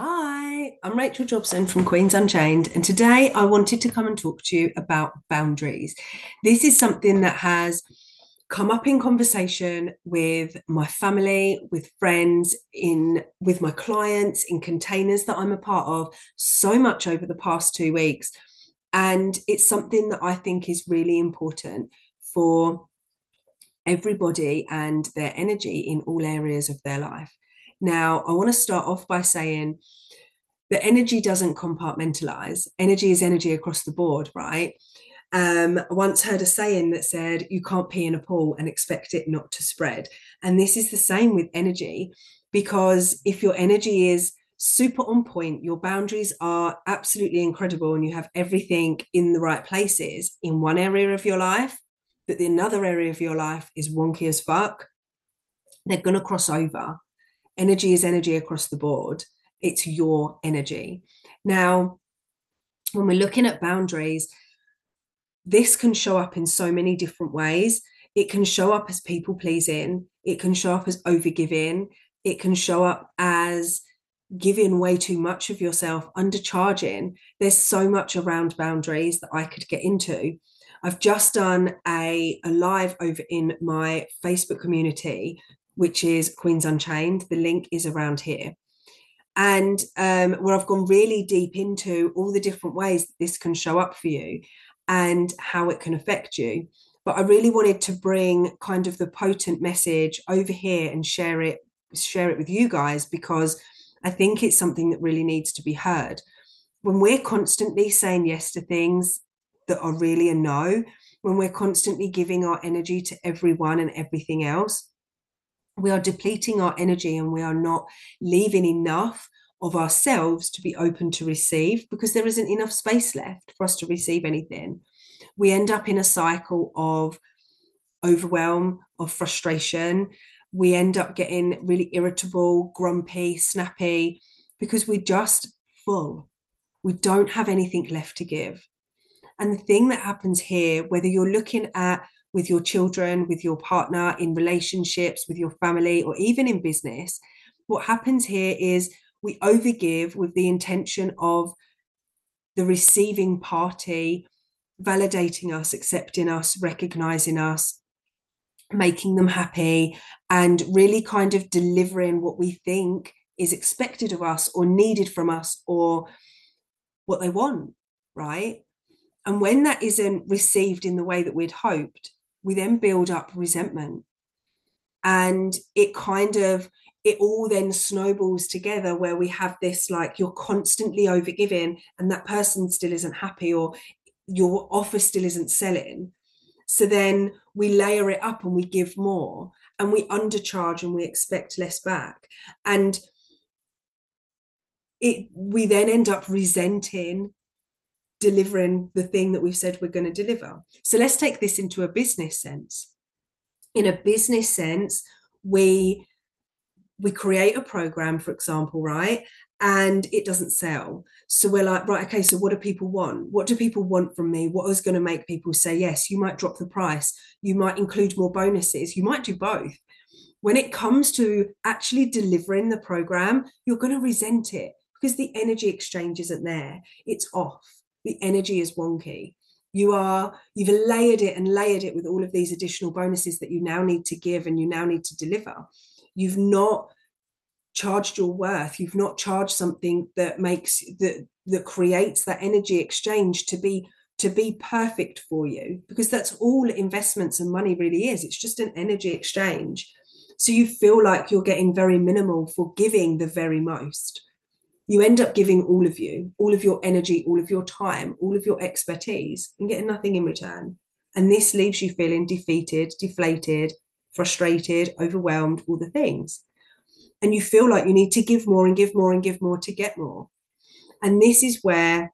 Hi, I'm Rachel Jobson from Queens Unchained, and today I wanted to come and talk to you about boundaries. This is something that has come up in conversation with my family, with friends, in with my clients, in containers that I'm a part of so much over the past two weeks. And it's something that I think is really important for everybody and their energy in all areas of their life. Now, I want to start off by saying that energy doesn't compartmentalize. Energy is energy across the board, right? Um, I once heard a saying that said, you can't pee in a pool and expect it not to spread. And this is the same with energy, because if your energy is super on point, your boundaries are absolutely incredible, and you have everything in the right places in one area of your life, but the another area of your life is wonky as fuck, they're going to cross over energy is energy across the board. It's your energy. Now, when we're looking at boundaries, this can show up in so many different ways. It can show up as people pleasing, it can show up as overgiving, it can show up as giving way too much of yourself, undercharging. There's so much around boundaries that I could get into. I've just done a, a live over in my Facebook community which is Queens Unchained. The link is around here. And um, where I've gone really deep into all the different ways this can show up for you and how it can affect you. But I really wanted to bring kind of the potent message over here and share it, share it with you guys because I think it's something that really needs to be heard. When we're constantly saying yes to things that are really a no, when we're constantly giving our energy to everyone and everything else, we are depleting our energy and we are not leaving enough of ourselves to be open to receive because there isn't enough space left for us to receive anything. We end up in a cycle of overwhelm, of frustration. We end up getting really irritable, grumpy, snappy because we're just full. We don't have anything left to give. And the thing that happens here, whether you're looking at with your children, with your partner, in relationships, with your family, or even in business, what happens here is we overgive with the intention of the receiving party validating us, accepting us, recognizing us, making them happy, and really kind of delivering what we think is expected of us or needed from us or what they want, right? And when that isn't received in the way that we'd hoped, we then build up resentment. And it kind of it all then snowballs together where we have this like you're constantly overgiving and that person still isn't happy or your offer still isn't selling. So then we layer it up and we give more and we undercharge and we expect less back. And it we then end up resenting delivering the thing that we've said we're going to deliver. So let's take this into a business sense. In a business sense, we we create a program, for example, right? And it doesn't sell. So we're like, right, okay, so what do people want? What do people want from me? What is going to make people say yes? You might drop the price. You might include more bonuses. You might do both. When it comes to actually delivering the program, you're going to resent it because the energy exchange isn't there. It's off the energy is wonky. You are you've layered it and layered it with all of these additional bonuses that you now need to give and you now need to deliver. You've not charged your worth. You've not charged something that makes that that creates that energy exchange to be to be perfect for you because that's all investments and money really is. It's just an energy exchange. So you feel like you're getting very minimal for giving the very most you end up giving all of you, all of your energy, all of your time, all of your expertise, and getting nothing in return. And this leaves you feeling defeated, deflated, frustrated, overwhelmed, all the things. And you feel like you need to give more and give more and give more to get more. And this is where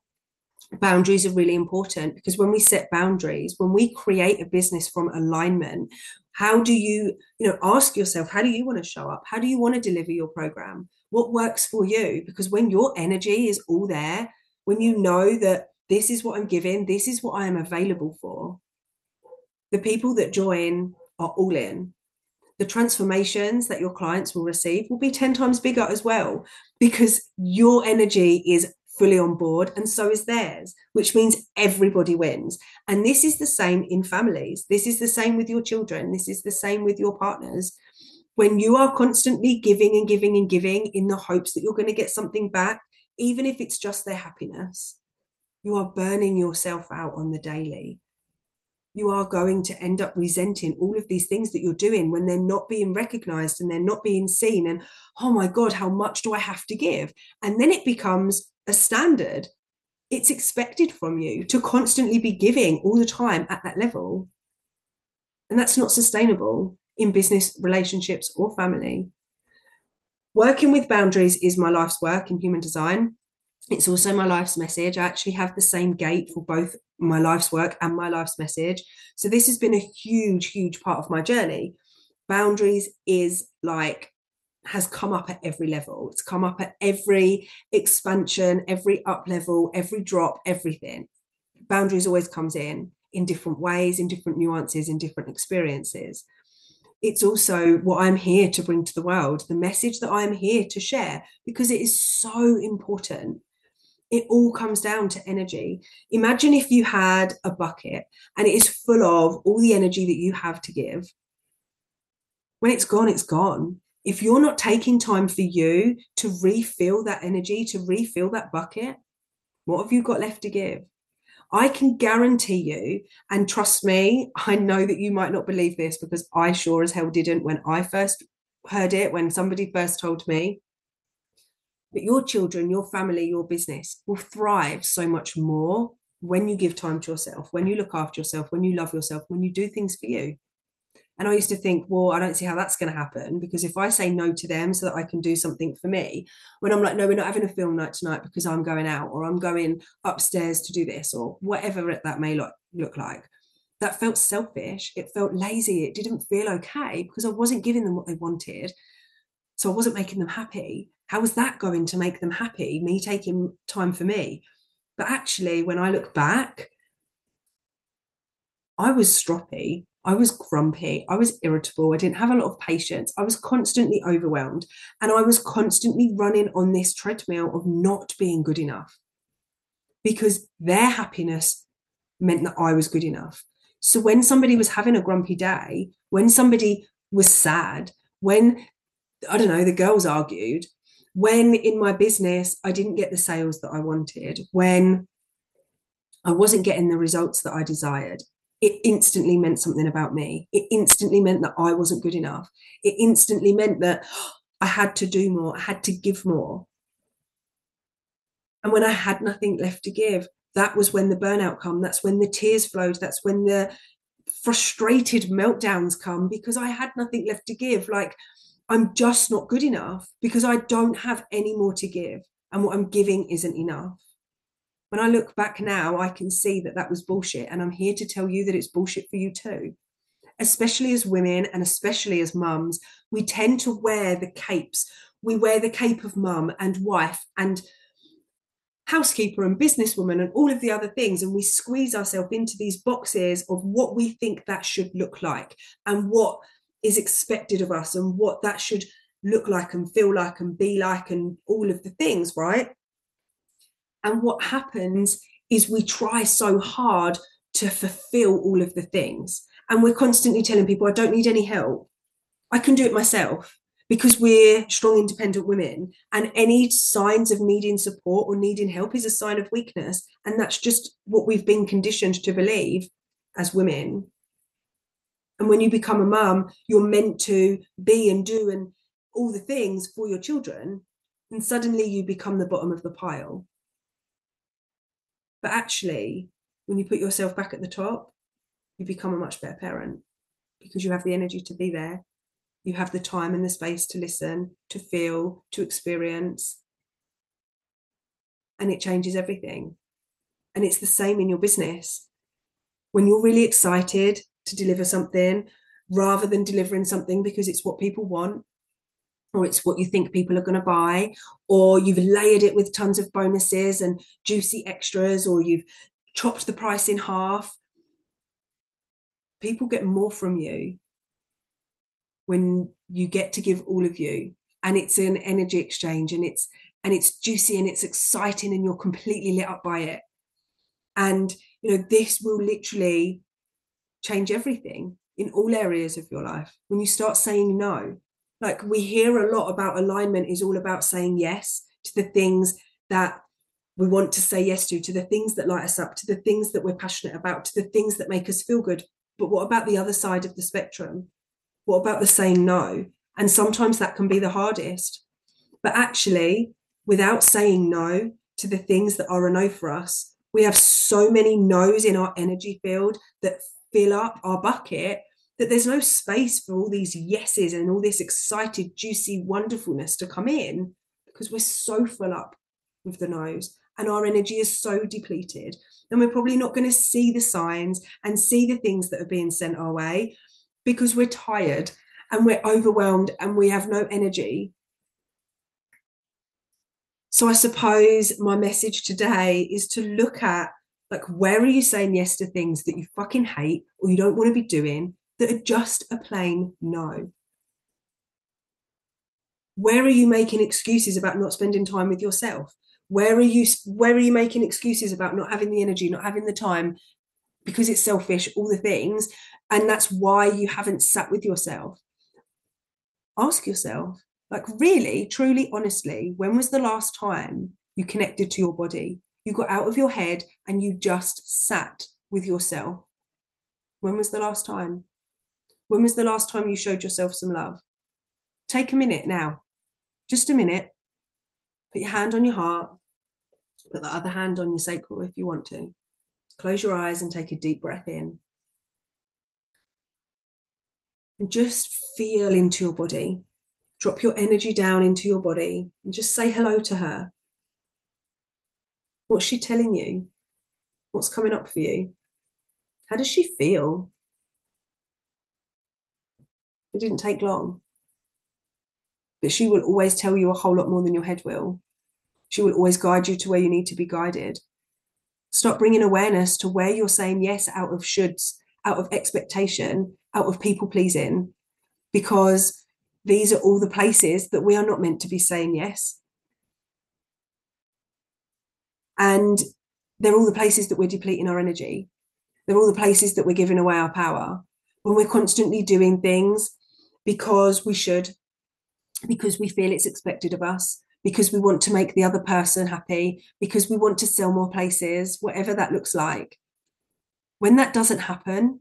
boundaries are really important because when we set boundaries, when we create a business from alignment, how do you, you know, ask yourself, how do you want to show up? How do you want to deliver your program? What works for you because when your energy is all there when you know that this is what i'm giving this is what i am available for the people that join are all in. The transformations that your clients will receive will be 10 times bigger as well because your energy is fully on board and so is theirs which means everybody wins. And this is the same in families. This is the same with your children. This is the same with your partners when you are constantly giving and giving and giving in the hopes that you're going to get something back even if it's just their happiness you are burning yourself out on the daily. You are going to end up resenting all of these things that you're doing when they're not being recognized and they're not being seen and oh my god how much do i have to give? And then it becomes a standard. It's expected from you to constantly be giving all the time at that level. And that's not sustainable in business relationships or family working with boundaries is my life's work in human design it's also my life's message. I actually have the same gate for both my life's work and my life's message. So this has been a huge, huge part of my journey. Boundaries is like has come up at every level. It's come up at every expansion, every up level, every drop, everything. Boundaries always comes in in different ways, in different nuances, in different experiences. It's also what I'm here to bring to the world, the message that I'm here to share, because it is so important it all comes down to energy. Imagine if you had a bucket and it is full of all the energy that you have to give. When it's gone, it's gone. If you're not taking time for you to refill that energy, to refill that bucket, what have you got left to give? I can guarantee you, and trust me, I know that you might not believe this because I sure as hell didn't when I first heard it, when somebody first told me. But your children, your family, your business will thrive so much more when you give time to yourself, when you look after yourself, when you love yourself, when you do things for you. And I used to think, well, I don't see how that's going to happen because if I say no to them so that I can do something for me, when I'm like, no, we're not having a film night tonight because I'm going out or I'm going upstairs to do this or whatever that may look, look like, that felt selfish. It felt lazy. It didn't feel okay because I wasn't giving them what they wanted. So I wasn't making them happy. How was that going to make them happy? Me taking time for me. But actually, when I look back, I was stroppy. I was grumpy. I was irritable. I didn't have a lot of patience. I was constantly overwhelmed. And I was constantly running on this treadmill of not being good enough because their happiness meant that I was good enough. So when somebody was having a grumpy day, when somebody was sad, when, I don't know, the girls argued, when in my business I didn't get the sales that I wanted, when I wasn't getting the results that I desired, it instantly meant something about me. It instantly meant that I wasn't good enough. It instantly meant that I had to do more, I had to give more. And when I had nothing left to give, that was when the burnout come. That's when the tears flowed. That's when the frustrated meltdowns come because I had nothing left to give. Like I'm just not good enough because I don't have any more to give. And what I'm giving isn't enough. When I look back now, I can see that that was bullshit. And I'm here to tell you that it's bullshit for you too. Especially as women and especially as mums, we tend to wear the capes. We wear the cape of mum and wife and housekeeper and businesswoman and all of the other things. And we squeeze ourselves into these boxes of what we think that should look like and what is expected of us and what that should look like and feel like and be like and all of the things, right? And what happens is we try so hard to fulfill all of the things. And we're constantly telling people, I don't need any help. I can do it myself because we're strong, independent women. And any signs of needing support or needing help is a sign of weakness. And that's just what we've been conditioned to believe as women. And when you become a mum, you're meant to be and do and all the things for your children. And suddenly you become the bottom of the pile. But actually, when you put yourself back at the top, you become a much better parent because you have the energy to be there. You have the time and the space to listen, to feel, to experience. And it changes everything. And it's the same in your business. When you're really excited to deliver something rather than delivering something because it's what people want or it's what you think people are going to buy or you've layered it with tons of bonuses and juicy extras or you've chopped the price in half. People get more from you when you get to give all of you and it's an energy exchange and it's and it's juicy and it's exciting and you're completely lit up by it. And you know this will literally change everything in all areas of your life. When you start saying no like we hear a lot about alignment is all about saying yes to the things that we want to say yes to to the things that light us up to the things that we're passionate about to the things that make us feel good. But what about the other side of the spectrum? What about the saying no? And sometimes that can be the hardest. But actually without saying no to the things that are a no for us we have so many no's in our energy field that fill up our bucket that there's no space for all these yeses and all this excited, juicy wonderfulness to come in because we're so full up with the no's and our energy is so depleted. And we're probably not going to see the signs and see the things that are being sent our way because we're tired and we're overwhelmed and we have no energy so I suppose my message today is to look at like where are you saying yes to things that you fucking hate or you don't want to be doing that are just a plain no? Where are you making excuses about not spending time with yourself? Where are you where are you making excuses about not having the energy, not having the time because it's selfish, all the things, and that's why you haven't sat with yourself? Ask yourself, like, really, truly, honestly, when was the last time you connected to your body? You got out of your head and you just sat with yourself. When was the last time? When was the last time you showed yourself some love? Take a minute now, just a minute. Put your hand on your heart, put the other hand on your sacral if you want to. Close your eyes and take a deep breath in. And just feel into your body. Drop your energy down into your body and just say hello to her. What's she telling you? What's coming up for you? How does she feel? It didn't take long. But she will always tell you a whole lot more than your head will. She will always guide you to where you need to be guided. Stop bringing awareness to where you're saying yes out of shoulds, out of expectation, out of people pleasing, because these are all the places that we are not meant to be saying yes. And they're all the places that we're depleting our energy. They're all the places that we're giving away our power. When we're constantly doing things because we should, because we feel it's expected of us, because we want to make the other person happy, because we want to sell more places, whatever that looks like. When that doesn't happen,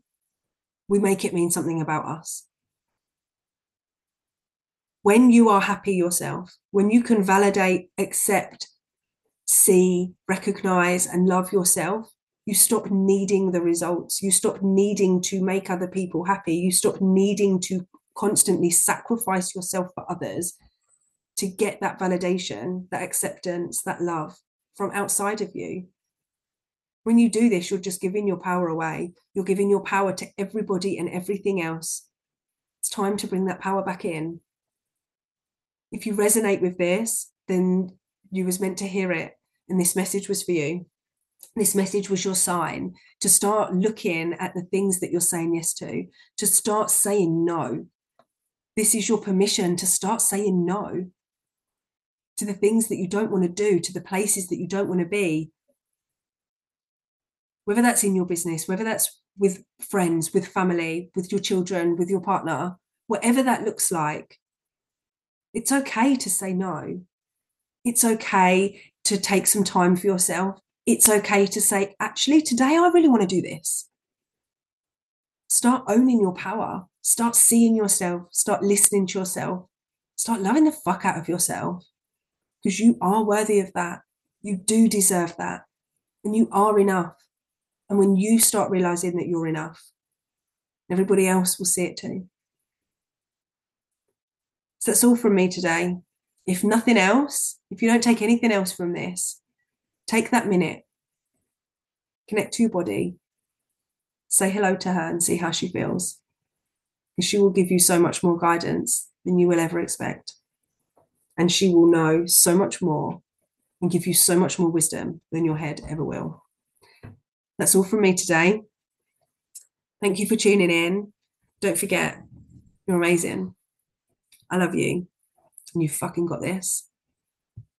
we make it mean something about us when you are happy yourself, when you can validate, accept, see, recognize, and love yourself, you stop needing the results. You stop needing to make other people happy. You stop needing to constantly sacrifice yourself for others to get that validation, that acceptance, that love from outside of you. When you do this, you're just giving your power away. You're giving your power to everybody and everything else. It's time to bring that power back in if you resonate with this, then you was meant to hear it. And this message was for you. This message was your sign to start looking at the things that you're saying yes to, to start saying no. This is your permission to start saying no to the things that you don't want to do, to the places that you don't want to be. Whether that's in your business, whether that's with friends, with family, with your children, with your partner, whatever that looks like, it's okay to say no. It's okay to take some time for yourself. It's okay to say, actually, today I really want to do this. Start owning your power. Start seeing yourself. Start listening to yourself. Start loving the fuck out of yourself because you are worthy of that. You do deserve that. And you are enough. And when you start realizing that you're enough, everybody else will see it too. So that's all from me today. If nothing else, if you don't take anything else from this, take that minute, connect to your body, say hello to her and see how she feels. Because she will give you so much more guidance than you will ever expect. And she will know so much more and give you so much more wisdom than your head ever will. That's all from me today. Thank you for tuning in. Don't forget, You're amazing. I love you. And you fucking got this.